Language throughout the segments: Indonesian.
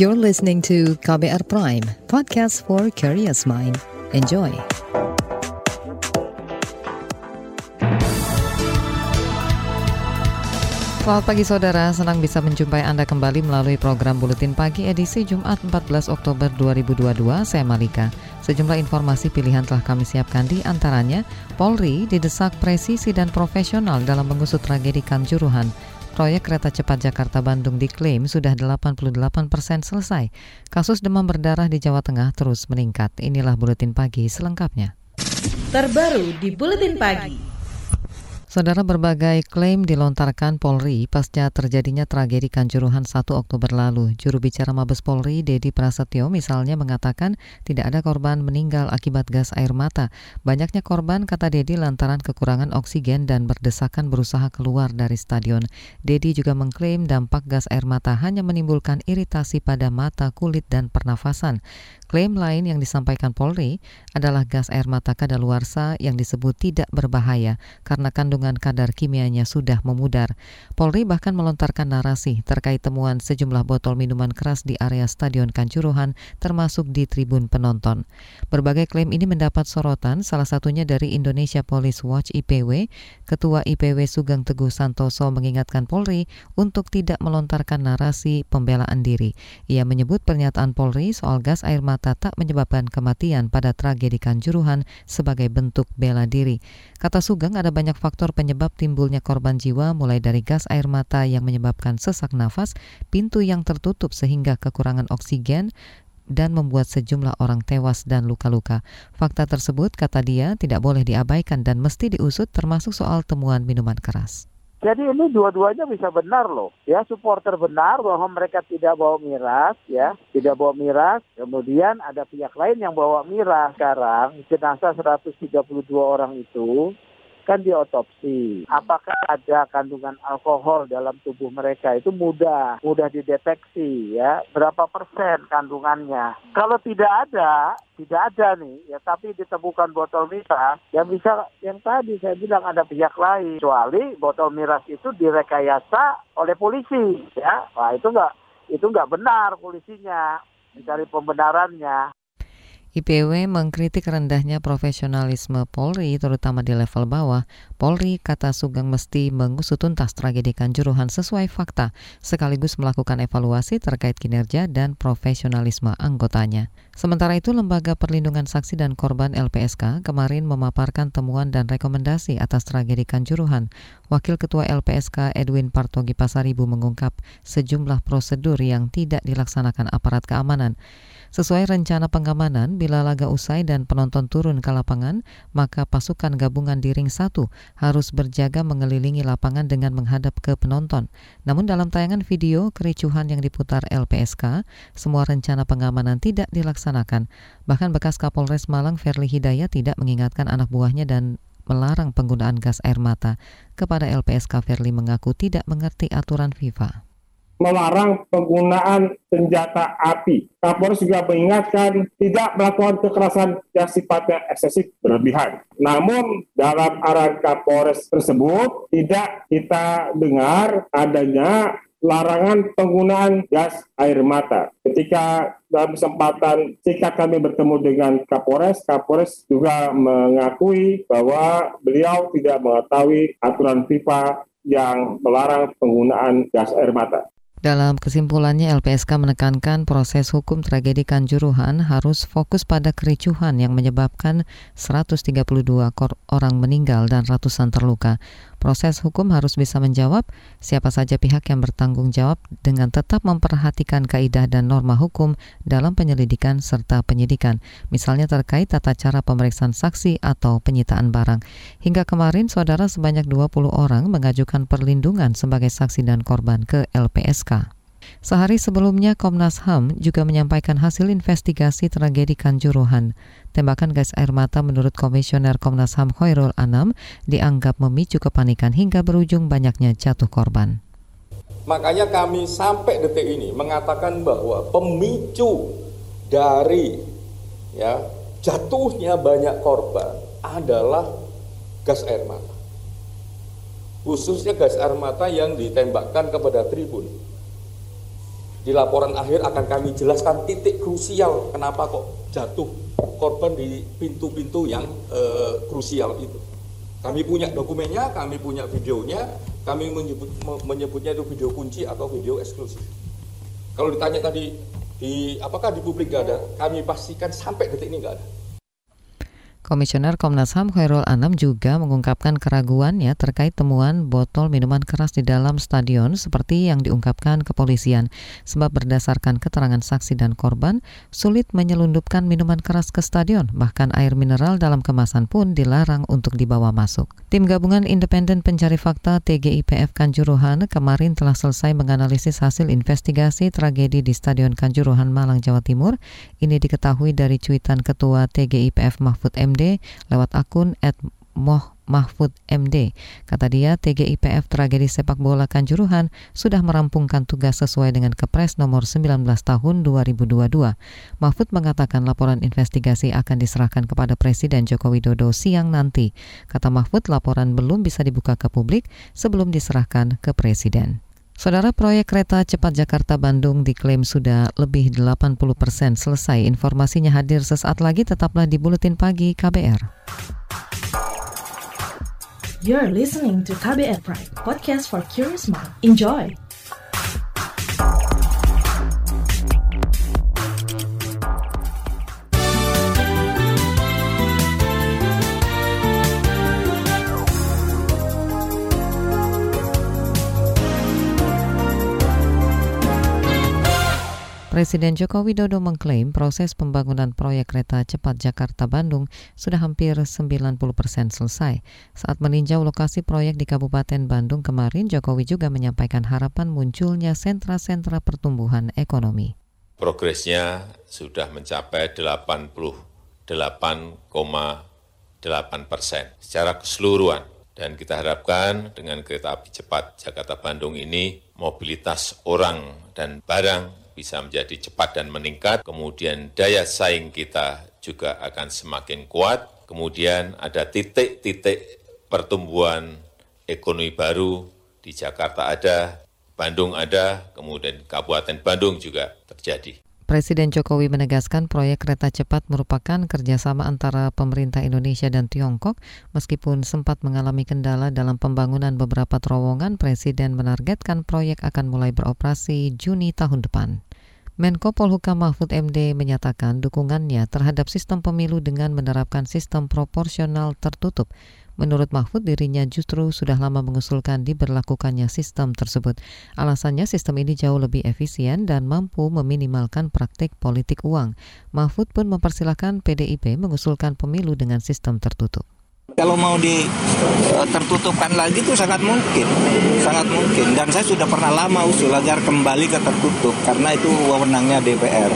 You're listening to KBR Prime, podcast for curious mind. Enjoy. Selamat pagi saudara, senang bisa menjumpai Anda kembali melalui program Buletin Pagi edisi Jumat 14 Oktober 2022. Saya Malika. Sejumlah informasi pilihan telah kami siapkan di antaranya, Polri didesak presisi dan profesional dalam mengusut tragedi Kanjuruhan. Proyek kereta cepat Jakarta-Bandung diklaim sudah 88 persen selesai. Kasus demam berdarah di Jawa Tengah terus meningkat. Inilah Buletin Pagi selengkapnya. Terbaru di Buletin Pagi. Saudara berbagai klaim dilontarkan Polri pasca terjadinya tragedi Kanjuruhan 1 Oktober lalu. Juru bicara Mabes Polri, Dedi Prasetyo, misalnya mengatakan tidak ada korban meninggal akibat gas air mata. Banyaknya korban, kata Dedi, lantaran kekurangan oksigen dan berdesakan berusaha keluar dari stadion. Dedi juga mengklaim dampak gas air mata hanya menimbulkan iritasi pada mata, kulit, dan pernafasan. Klaim lain yang disampaikan Polri adalah gas air mata kadaluarsa yang disebut tidak berbahaya karena kandungan kadar kimianya sudah memudar. Polri bahkan melontarkan narasi terkait temuan sejumlah botol minuman keras di area Stadion Kanjuruhan termasuk di tribun penonton. Berbagai klaim ini mendapat sorotan salah satunya dari Indonesia Police Watch IPW. Ketua IPW Sugeng Teguh Santoso mengingatkan Polri untuk tidak melontarkan narasi pembelaan diri. Ia menyebut pernyataan Polri soal gas air mata mata tak menyebabkan kematian pada tragedi Kanjuruhan sebagai bentuk bela diri. Kata Sugeng ada banyak faktor penyebab timbulnya korban jiwa mulai dari gas air mata yang menyebabkan sesak nafas, pintu yang tertutup sehingga kekurangan oksigen, dan membuat sejumlah orang tewas dan luka-luka. Fakta tersebut, kata dia, tidak boleh diabaikan dan mesti diusut termasuk soal temuan minuman keras. Jadi ini dua-duanya bisa benar loh. Ya supporter benar bahwa mereka tidak bawa miras ya, tidak bawa miras. Kemudian ada pihak lain yang bawa miras. Sekarang jenazah 132 orang itu kan diotopsi. Apakah ada kandungan alkohol dalam tubuh mereka itu mudah, mudah dideteksi ya. Berapa persen kandungannya? Kalau tidak ada, tidak ada nih ya, tapi ditemukan botol miras yang bisa yang tadi saya bilang ada pihak lain. Kecuali botol miras itu direkayasa oleh polisi ya. Wah itu enggak itu enggak benar polisinya mencari pembenarannya. IPW mengkritik rendahnya profesionalisme Polri terutama di level bawah. Polri, kata Sugeng mesti mengusut tuntas tragedi Kanjuruhan sesuai fakta, sekaligus melakukan evaluasi terkait kinerja dan profesionalisme anggotanya. Sementara itu, Lembaga Perlindungan Saksi dan Korban LPSK kemarin memaparkan temuan dan rekomendasi atas tragedi Kanjuruhan. Wakil Ketua LPSK Edwin Partogi Pasaribu mengungkap sejumlah prosedur yang tidak dilaksanakan aparat keamanan. Sesuai rencana pengamanan, bila laga usai dan penonton turun ke lapangan, maka pasukan gabungan di ring 1 harus berjaga mengelilingi lapangan dengan menghadap ke penonton. Namun dalam tayangan video kericuhan yang diputar LPSK, semua rencana pengamanan tidak dilaksanakan. Bahkan bekas Kapolres Malang Verli Hidayat tidak mengingatkan anak buahnya dan melarang penggunaan gas air mata. Kepada LPSK Verli mengaku tidak mengerti aturan FIFA melarang penggunaan senjata api. Kapolres juga mengingatkan tidak melakukan kekerasan yang sifatnya eksesif berlebihan. Namun dalam arahan Kapolres tersebut tidak kita dengar adanya larangan penggunaan gas air mata. Ketika dalam kesempatan ketika kami bertemu dengan Kapolres, Kapolres juga mengakui bahwa beliau tidak mengetahui aturan FIFA yang melarang penggunaan gas air mata. Dalam kesimpulannya, LPSK menekankan proses hukum tragedi Kanjuruhan harus fokus pada kericuhan yang menyebabkan 132 orang meninggal dan ratusan terluka. Proses hukum harus bisa menjawab siapa saja pihak yang bertanggung jawab dengan tetap memperhatikan kaidah dan norma hukum dalam penyelidikan serta penyidikan, misalnya terkait tata cara pemeriksaan saksi atau penyitaan barang. Hingga kemarin, saudara sebanyak 20 orang mengajukan perlindungan sebagai saksi dan korban ke LPSK. Sehari sebelumnya Komnas HAM juga menyampaikan hasil investigasi tragedi Kanjuruhan. Tembakan gas air mata menurut Komisioner Komnas HAM Khairul Anam dianggap memicu kepanikan hingga berujung banyaknya jatuh korban. Makanya kami sampai detik ini mengatakan bahwa pemicu dari ya jatuhnya banyak korban adalah gas air mata. Khususnya gas air mata yang ditembakkan kepada tribun Di laporan akhir akan kami jelaskan titik krusial kenapa kok jatuh korban di pintu-pintu yang uh, krusial itu. Kami punya dokumennya, kami punya videonya, kami menyebut, menyebutnya itu video kunci atau video eksklusif. Kalau ditanya tadi di apakah di publik gak ada, kami pastikan sampai detik ini gak ada. Komisioner Komnas HAM Khairul Anam juga mengungkapkan keraguannya terkait temuan botol minuman keras di dalam stadion seperti yang diungkapkan kepolisian. Sebab berdasarkan keterangan saksi dan korban, sulit menyelundupkan minuman keras ke stadion, bahkan air mineral dalam kemasan pun dilarang untuk dibawa masuk. Tim Gabungan Independen Pencari Fakta TGIPF Kanjuruhan kemarin telah selesai menganalisis hasil investigasi tragedi di Stadion Kanjuruhan Malang, Jawa Timur. Ini diketahui dari cuitan Ketua TGIPF Mahfud MD MD lewat akun @moh Mahfud MD. Kata dia, TGIPF Tragedi Sepak Bola Kanjuruhan sudah merampungkan tugas sesuai dengan Kepres nomor 19 tahun 2022. Mahfud mengatakan laporan investigasi akan diserahkan kepada Presiden Joko Widodo siang nanti. Kata Mahfud, laporan belum bisa dibuka ke publik sebelum diserahkan ke Presiden. Saudara proyek kereta cepat Jakarta-Bandung diklaim sudah lebih 80 persen selesai. Informasinya hadir sesaat lagi, tetaplah di Buletin Pagi KBR. You're listening to KBR Pride, podcast for curious mind. Enjoy! Presiden Joko Widodo mengklaim proses pembangunan proyek kereta cepat Jakarta-Bandung sudah hampir 90 persen selesai. Saat meninjau lokasi proyek di Kabupaten Bandung kemarin, Jokowi juga menyampaikan harapan munculnya sentra-sentra pertumbuhan ekonomi. Progresnya sudah mencapai 88,8 persen secara keseluruhan. Dan kita harapkan dengan kereta api cepat Jakarta-Bandung ini mobilitas orang dan barang bisa menjadi cepat dan meningkat, kemudian daya saing kita juga akan semakin kuat, kemudian ada titik-titik pertumbuhan ekonomi baru. Di Jakarta ada, Bandung ada, kemudian Kabupaten Bandung juga terjadi. Presiden Jokowi menegaskan proyek kereta cepat merupakan kerjasama antara pemerintah Indonesia dan Tiongkok. Meskipun sempat mengalami kendala dalam pembangunan beberapa terowongan, Presiden menargetkan proyek akan mulai beroperasi Juni tahun depan. Menko Polhukam Mahfud MD menyatakan dukungannya terhadap sistem pemilu dengan menerapkan sistem proporsional tertutup. Menurut Mahfud, dirinya justru sudah lama mengusulkan diberlakukannya sistem tersebut. Alasannya sistem ini jauh lebih efisien dan mampu meminimalkan praktik politik uang. Mahfud pun mempersilahkan PDIP mengusulkan pemilu dengan sistem tertutup. Kalau mau di uh, tertutupkan lagi itu sangat mungkin, sangat mungkin. Dan saya sudah pernah lama usul agar kembali ke tertutup karena itu wewenangnya DPR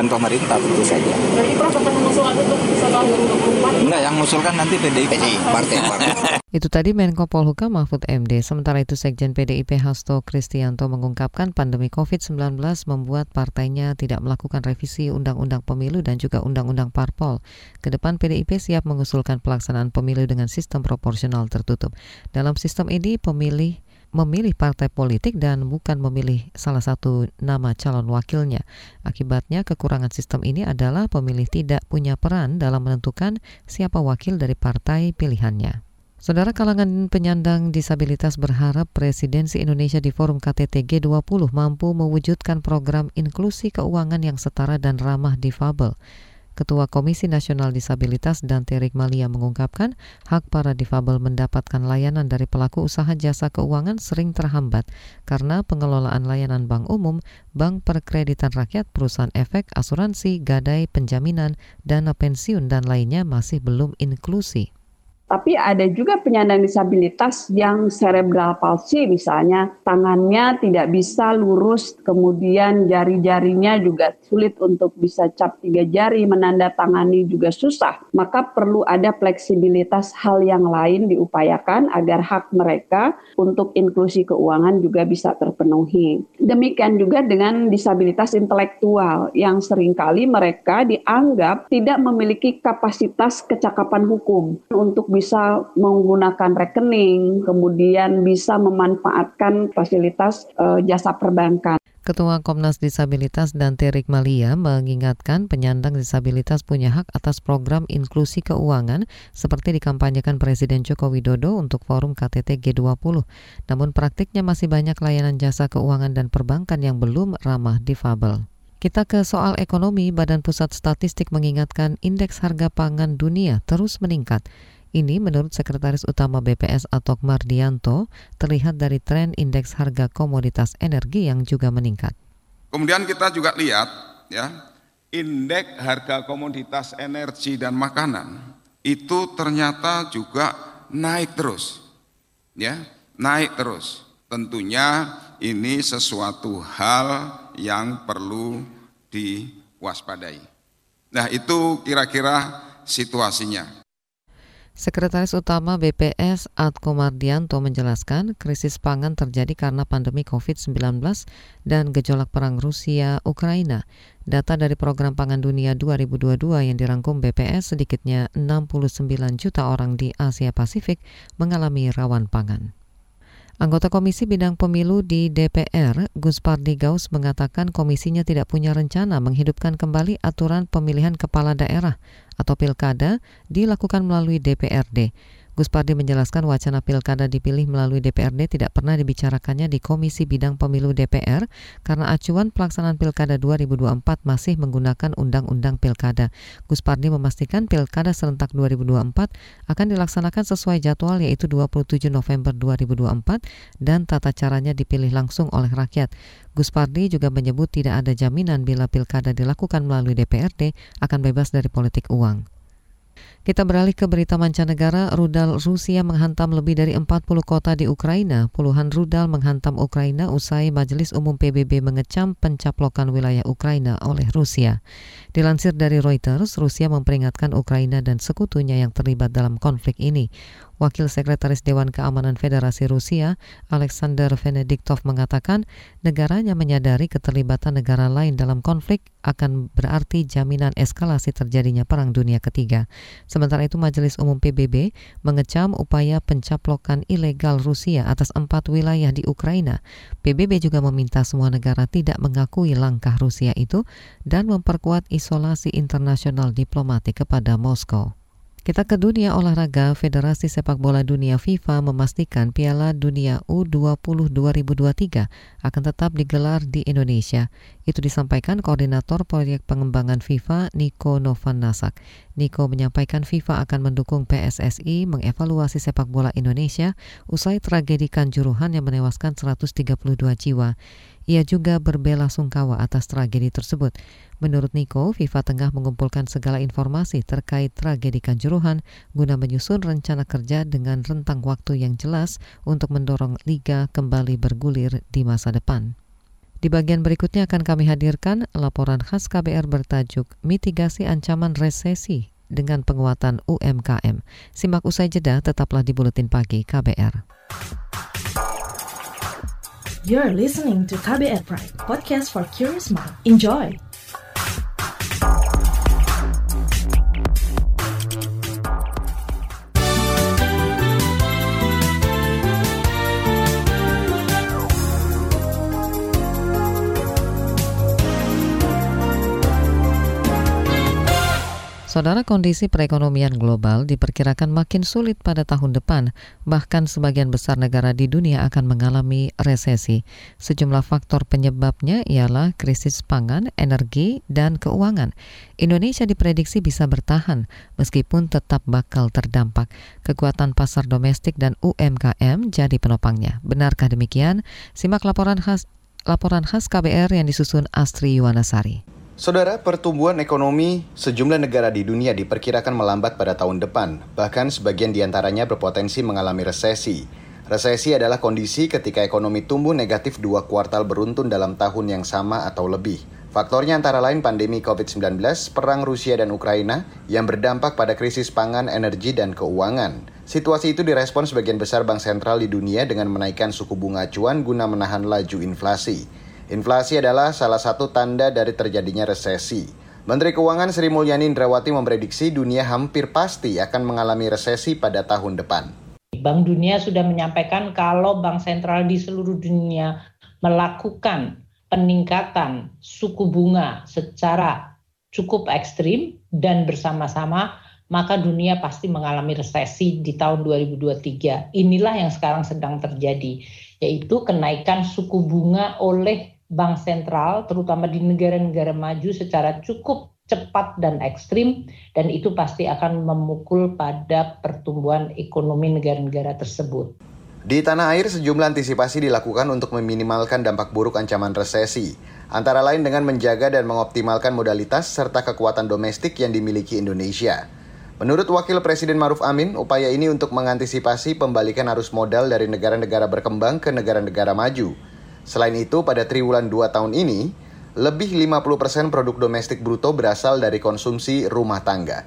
dan pemerintah tentu saja. Jadi Prof akan mengusulkan untuk setelah 2024? Enggak, yang mengusulkan nanti PDIP. partai, partai. itu tadi Menko Polhukam Mahfud MD. Sementara itu Sekjen PDIP Hasto Kristianto mengungkapkan pandemi COVID-19 membuat partainya tidak melakukan revisi Undang-Undang Pemilu dan juga Undang-Undang Parpol. Ke depan PDIP siap mengusulkan pelaksanaan pemilu dengan sistem proporsional tertutup. Dalam sistem ini pemilih memilih partai politik dan bukan memilih salah satu nama calon wakilnya. Akibatnya kekurangan sistem ini adalah pemilih tidak punya peran dalam menentukan siapa wakil dari partai pilihannya. Saudara kalangan penyandang disabilitas berharap presidensi Indonesia di forum KTT G20 mampu mewujudkan program inklusi keuangan yang setara dan ramah difabel. Ketua Komisi Nasional Disabilitas Dante Rigmalia mengungkapkan hak para difabel mendapatkan layanan dari pelaku usaha jasa keuangan sering terhambat karena pengelolaan layanan bank umum, bank perkreditan rakyat, perusahaan efek, asuransi, gadai, penjaminan, dana pensiun, dan lainnya masih belum inklusi. Tapi ada juga penyandang disabilitas yang cerebral palsy misalnya, tangannya tidak bisa lurus, kemudian jari-jarinya juga sulit untuk bisa cap tiga jari, menandatangani juga susah. Maka perlu ada fleksibilitas hal yang lain diupayakan agar hak mereka untuk inklusi keuangan juga bisa terpenuhi. Demikian juga dengan disabilitas intelektual yang sering kali mereka dianggap tidak memiliki kapasitas kecakapan hukum untuk bisa menggunakan rekening, kemudian bisa memanfaatkan fasilitas uh, jasa perbankan. Ketua Komnas Disabilitas Dante Rikmalia mengingatkan penyandang disabilitas punya hak atas program inklusi keuangan seperti dikampanyekan Presiden Joko Widodo untuk forum KTT G20. Namun praktiknya masih banyak layanan jasa keuangan dan perbankan yang belum ramah difabel. Kita ke soal ekonomi, Badan Pusat Statistik mengingatkan indeks harga pangan dunia terus meningkat. Ini menurut Sekretaris Utama BPS Atok Mardianto terlihat dari tren indeks harga komoditas energi yang juga meningkat. Kemudian kita juga lihat ya, indeks harga komoditas energi dan makanan itu ternyata juga naik terus. Ya, naik terus. Tentunya ini sesuatu hal yang perlu diwaspadai. Nah, itu kira-kira situasinya. Sekretaris Utama BPS Atko Mardianto menjelaskan krisis pangan terjadi karena pandemi COVID-19 dan gejolak perang Rusia-Ukraina. Data dari Program Pangan Dunia 2022 yang dirangkum BPS sedikitnya 69 juta orang di Asia Pasifik mengalami rawan pangan. Anggota Komisi Bidang Pemilu di DPR, Gus Pardi Gaus mengatakan komisinya tidak punya rencana menghidupkan kembali aturan pemilihan kepala daerah atau pilkada dilakukan melalui DPRD. Gus Pardi menjelaskan wacana pilkada dipilih melalui DPRD tidak pernah dibicarakannya di Komisi Bidang Pemilu DPR karena acuan pelaksanaan pilkada 2024 masih menggunakan Undang-Undang Pilkada. Gus Pardi memastikan pilkada serentak 2024 akan dilaksanakan sesuai jadwal yaitu 27 November 2024 dan tata caranya dipilih langsung oleh rakyat. Gus Pardi juga menyebut tidak ada jaminan bila pilkada dilakukan melalui DPRD akan bebas dari politik uang. Kita beralih ke berita mancanegara, rudal Rusia menghantam lebih dari 40 kota di Ukraina. Puluhan rudal menghantam Ukraina usai Majelis Umum PBB mengecam pencaplokan wilayah Ukraina oleh Rusia. Dilansir dari Reuters, Rusia memperingatkan Ukraina dan sekutunya yang terlibat dalam konflik ini. Wakil Sekretaris Dewan Keamanan Federasi Rusia, Alexander Venediktov mengatakan negaranya menyadari keterlibatan negara lain dalam konflik akan berarti jaminan eskalasi terjadinya Perang Dunia Ketiga. Sementara itu Majelis Umum PBB mengecam upaya pencaplokan ilegal Rusia atas empat wilayah di Ukraina. PBB juga meminta semua negara tidak mengakui langkah Rusia itu dan memperkuat isolasi internasional diplomatik kepada Moskow. Kita ke dunia olahraga, Federasi Sepak Bola Dunia FIFA memastikan Piala Dunia U20 2023 akan tetap digelar di Indonesia. Itu disampaikan Koordinator Proyek Pengembangan FIFA, Niko Novanasak. Niko menyampaikan FIFA akan mendukung PSSI mengevaluasi sepak bola Indonesia usai tragedi Kanjuruhan yang menewaskan 132 jiwa. Ia juga berbela sungkawa atas tragedi tersebut. Menurut Niko, FIFA tengah mengumpulkan segala informasi terkait tragedi Kanjuruhan guna menyusun rencana kerja dengan rentang waktu yang jelas untuk mendorong liga kembali bergulir di masa depan. Di bagian berikutnya akan kami hadirkan laporan khas KBR bertajuk Mitigasi Ancaman Resesi dengan penguatan UMKM. Simak usai jeda, tetaplah di Buletin Pagi KBR. You're listening to KBR Pride, podcast for curious mind. Enjoy! Saudara kondisi perekonomian global diperkirakan makin sulit pada tahun depan, bahkan sebagian besar negara di dunia akan mengalami resesi. Sejumlah faktor penyebabnya ialah krisis pangan, energi, dan keuangan. Indonesia diprediksi bisa bertahan meskipun tetap bakal terdampak. Kekuatan pasar domestik dan UMKM jadi penopangnya. Benarkah demikian? Simak laporan khas laporan khas KBR yang disusun Astri Yuwanasari. Saudara, pertumbuhan ekonomi sejumlah negara di dunia diperkirakan melambat pada tahun depan, bahkan sebagian di antaranya berpotensi mengalami resesi. Resesi adalah kondisi ketika ekonomi tumbuh negatif dua kuartal beruntun dalam tahun yang sama atau lebih. Faktornya antara lain pandemi COVID-19, perang Rusia dan Ukraina, yang berdampak pada krisis pangan, energi, dan keuangan. Situasi itu direspon sebagian besar bank sentral di dunia dengan menaikkan suku bunga acuan guna menahan laju inflasi. Inflasi adalah salah satu tanda dari terjadinya resesi. Menteri Keuangan Sri Mulyani Indrawati memprediksi dunia hampir pasti akan mengalami resesi pada tahun depan. Bank Dunia sudah menyampaikan kalau bank sentral di seluruh dunia melakukan peningkatan suku bunga secara cukup ekstrim dan bersama-sama maka dunia pasti mengalami resesi di tahun 2023. Inilah yang sekarang sedang terjadi, yaitu kenaikan suku bunga oleh bank sentral, terutama di negara-negara maju secara cukup cepat dan ekstrim, dan itu pasti akan memukul pada pertumbuhan ekonomi negara-negara tersebut. Di tanah air, sejumlah antisipasi dilakukan untuk meminimalkan dampak buruk ancaman resesi, antara lain dengan menjaga dan mengoptimalkan modalitas serta kekuatan domestik yang dimiliki Indonesia. Menurut Wakil Presiden Maruf Amin, upaya ini untuk mengantisipasi pembalikan arus modal dari negara-negara berkembang ke negara-negara maju. Selain itu, pada triwulan 2 tahun ini, lebih 50% produk domestik bruto berasal dari konsumsi rumah tangga.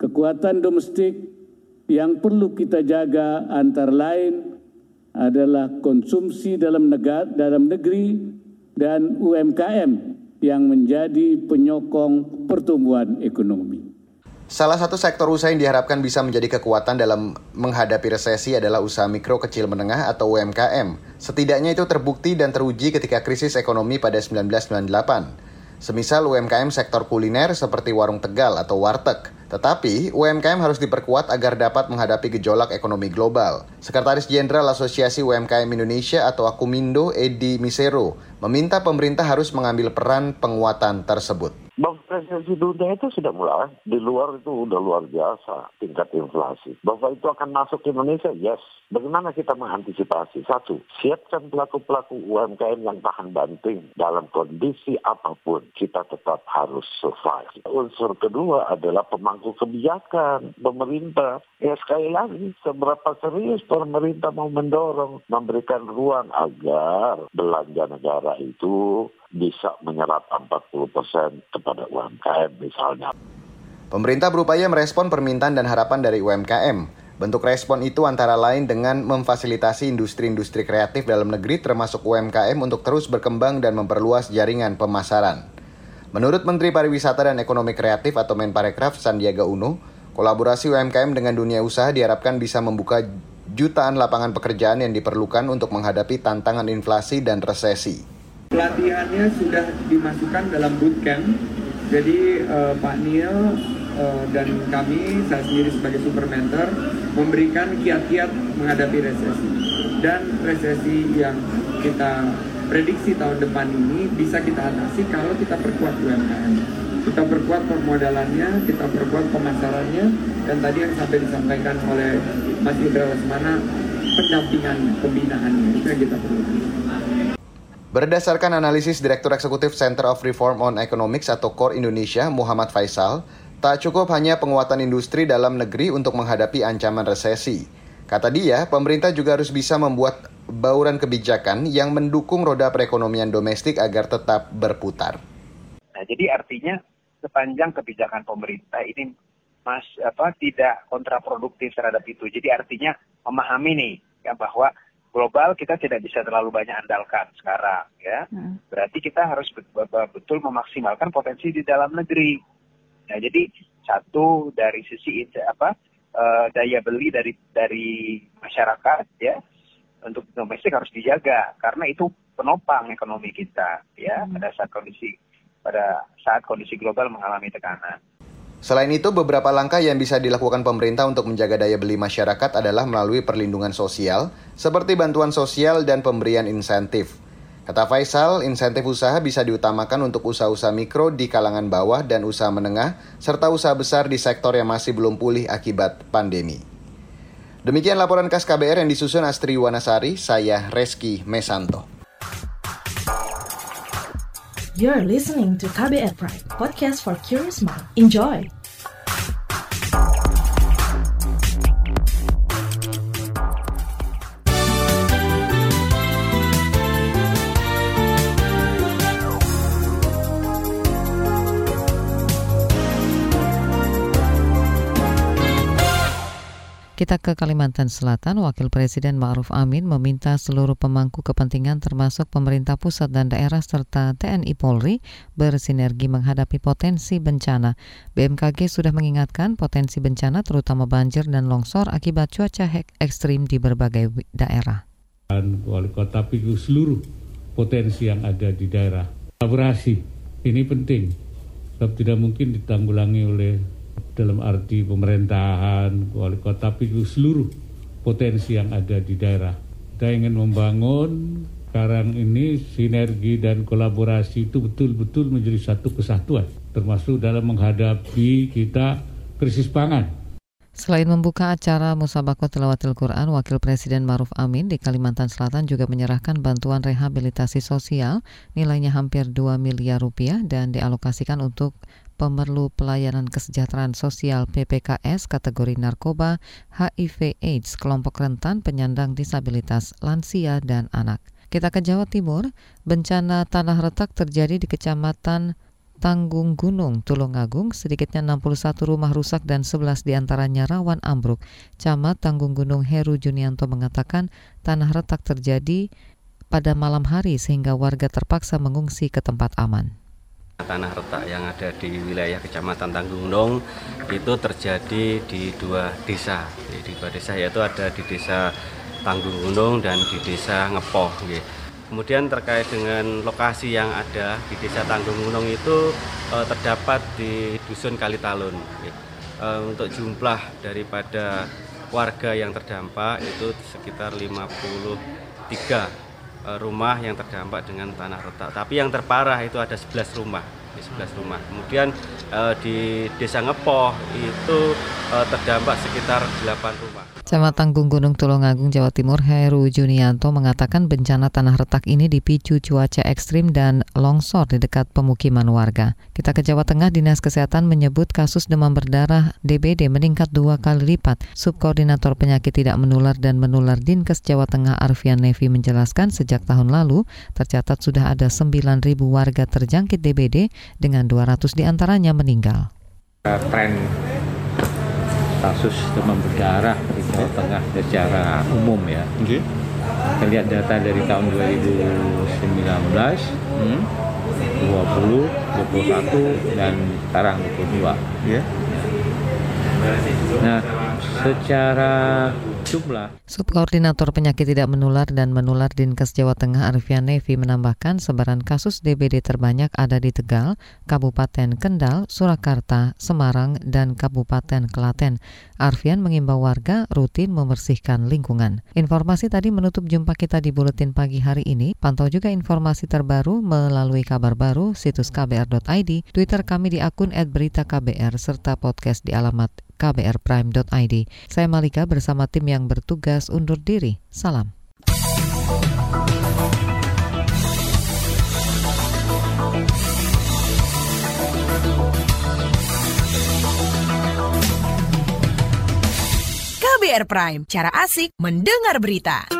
Kekuatan domestik yang perlu kita jaga antara lain adalah konsumsi dalam negara dalam negeri dan UMKM yang menjadi penyokong pertumbuhan ekonomi. Salah satu sektor usaha yang diharapkan bisa menjadi kekuatan dalam menghadapi resesi adalah usaha mikro kecil menengah atau UMKM. Setidaknya itu terbukti dan teruji ketika krisis ekonomi pada 1998. Semisal UMKM sektor kuliner seperti warung Tegal atau warteg. Tetapi, UMKM harus diperkuat agar dapat menghadapi gejolak ekonomi global. Sekretaris Jenderal Asosiasi UMKM Indonesia atau Akumindo, Edi Misero, meminta pemerintah harus mengambil peran penguatan tersebut. Bahwa resesi dunia itu sudah mulai. Di luar itu udah luar biasa tingkat inflasi. Bahwa itu akan masuk ke Indonesia, yes. Bagaimana kita mengantisipasi? Satu, siapkan pelaku-pelaku UMKM yang tahan banting dalam kondisi apa pun. Kita tetap harus survive. Unsur kedua adalah pemangku kebijakan pemerintah. Ya sekali lagi, seberapa serius pemerintah mau mendorong, memberikan ruang agar belanja negara itu bisa menyerap 40 persen kepada UMKM misalnya. Pemerintah berupaya merespon permintaan dan harapan dari UMKM. Bentuk respon itu antara lain dengan memfasilitasi industri-industri kreatif dalam negeri termasuk UMKM untuk terus berkembang dan memperluas jaringan pemasaran. Menurut Menteri Pariwisata dan Ekonomi Kreatif atau Menparekraf Sandiaga Uno, kolaborasi UMKM dengan dunia usaha diharapkan bisa membuka jutaan lapangan pekerjaan yang diperlukan untuk menghadapi tantangan inflasi dan resesi. Pelatihannya sudah dimasukkan dalam bootcamp. Jadi uh, Pak Neil uh, dan kami, saya sendiri sebagai super mentor, memberikan kiat-kiat menghadapi resesi. Dan resesi yang kita prediksi tahun depan ini bisa kita atasi kalau kita perkuat UMKM. Kita perkuat permodalannya, kita perkuat pemasarannya, dan tadi yang sampai disampaikan oleh Mas Indra Lesmana, pendampingan pembinaannya, itu yang kita perlu. Berdasarkan analisis Direktur Eksekutif Center of Reform on Economics atau CORE Indonesia, Muhammad Faisal, tak cukup hanya penguatan industri dalam negeri untuk menghadapi ancaman resesi. Kata dia, pemerintah juga harus bisa membuat bauran kebijakan yang mendukung roda perekonomian domestik agar tetap berputar. Nah, jadi artinya sepanjang kebijakan pemerintah ini mas apa tidak kontraproduktif terhadap itu. Jadi artinya memahami nih ya bahwa global kita tidak bisa terlalu banyak andalkan sekarang ya. Hmm. Berarti kita harus betul memaksimalkan potensi di dalam negeri. Nah, jadi satu dari sisi apa uh, daya beli dari dari masyarakat ya untuk domestik harus dijaga karena itu penopang ekonomi kita ya hmm. pada saat kondisi pada saat kondisi global mengalami tekanan. Selain itu, beberapa langkah yang bisa dilakukan pemerintah untuk menjaga daya beli masyarakat adalah melalui perlindungan sosial, seperti bantuan sosial dan pemberian insentif. Kata Faisal, insentif usaha bisa diutamakan untuk usaha-usaha mikro di kalangan bawah dan usaha menengah, serta usaha besar di sektor yang masih belum pulih akibat pandemi. Demikian laporan khas KBR yang disusun Astri Wanasari, saya Reski Mesanto. You're listening to KBR Pride, podcast for curious mind. Enjoy! Kita ke Kalimantan Selatan, Wakil Presiden Ma'ruf Amin meminta seluruh pemangku kepentingan termasuk pemerintah pusat dan daerah serta TNI Polri bersinergi menghadapi potensi bencana. BMKG sudah mengingatkan potensi bencana terutama banjir dan longsor akibat cuaca ekstrim di berbagai daerah. Dan wali kota pikir seluruh potensi yang ada di daerah. Kolaborasi ini penting, sebab tidak mungkin ditanggulangi oleh dalam arti pemerintahan, wali kota, tapi seluruh potensi yang ada di daerah. Kita ingin membangun sekarang ini sinergi dan kolaborasi itu betul-betul menjadi satu kesatuan, termasuk dalam menghadapi kita krisis pangan. Selain membuka acara Musabako Tilawatil Quran, Wakil Presiden Maruf Amin di Kalimantan Selatan juga menyerahkan bantuan rehabilitasi sosial nilainya hampir 2 miliar rupiah dan dialokasikan untuk pemerlu pelayanan kesejahteraan sosial PPKS kategori narkoba, HIV AIDS, kelompok rentan, penyandang disabilitas, lansia, dan anak. Kita ke Jawa Timur, bencana tanah retak terjadi di Kecamatan Tanggung Gunung, Tulungagung, sedikitnya 61 rumah rusak dan 11 di antaranya rawan ambruk. Camat Tanggung Gunung Heru Junianto mengatakan tanah retak terjadi pada malam hari sehingga warga terpaksa mengungsi ke tempat aman. Tanah retak yang ada di wilayah Kecamatan Tanggung Gunung itu terjadi di dua desa. Di dua desa yaitu ada di desa Tanggung Gunung dan di desa Ngepoh. Kemudian terkait dengan lokasi yang ada di Desa Tanggung Gunung itu eh, terdapat di Dusun Kalitalun. Eh, untuk jumlah daripada warga yang terdampak itu sekitar 53 eh, rumah yang terdampak dengan tanah retak. Tapi yang terparah itu ada 11 rumah, 11 rumah. Kemudian di Desa Ngepoh itu terdampak sekitar 8 rumah. Camat Tanggung Gunung Tulungagung, Jawa Timur, Heru Junianto mengatakan bencana tanah retak ini dipicu cuaca ekstrim dan longsor di dekat pemukiman warga. Kita ke Jawa Tengah, Dinas Kesehatan menyebut kasus demam berdarah DBD meningkat dua kali lipat. Subkoordinator penyakit tidak menular dan menular Dinkes Jawa Tengah Arfian Nevi menjelaskan sejak tahun lalu tercatat sudah ada 9.000 warga terjangkit DBD dengan 200 di antaranya meninggal. Tren kasus demam berdarah di Jawa Tengah secara umum ya. Okay. Kita lihat data dari tahun 2019, hmm. 20, 21 dan sekarang 22. Yeah. Nah, secara jumlah. Subkoordinator penyakit tidak menular dan menular Dinkes Jawa Tengah Arfian Nevi menambahkan sebaran kasus DBD terbanyak ada di Tegal, Kabupaten Kendal, Surakarta, Semarang, dan Kabupaten Klaten. Arfian mengimbau warga rutin membersihkan lingkungan. Informasi tadi menutup jumpa kita di Buletin Pagi hari ini. Pantau juga informasi terbaru melalui kabar baru situs kbr.id, Twitter kami di akun @beritaKBR serta podcast di alamat kbrprime.id. Saya Malika bersama tim yang bertugas undur diri. Salam. KBR Prime, cara asik mendengar berita.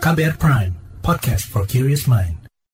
KBR Prime, podcast for curious mind.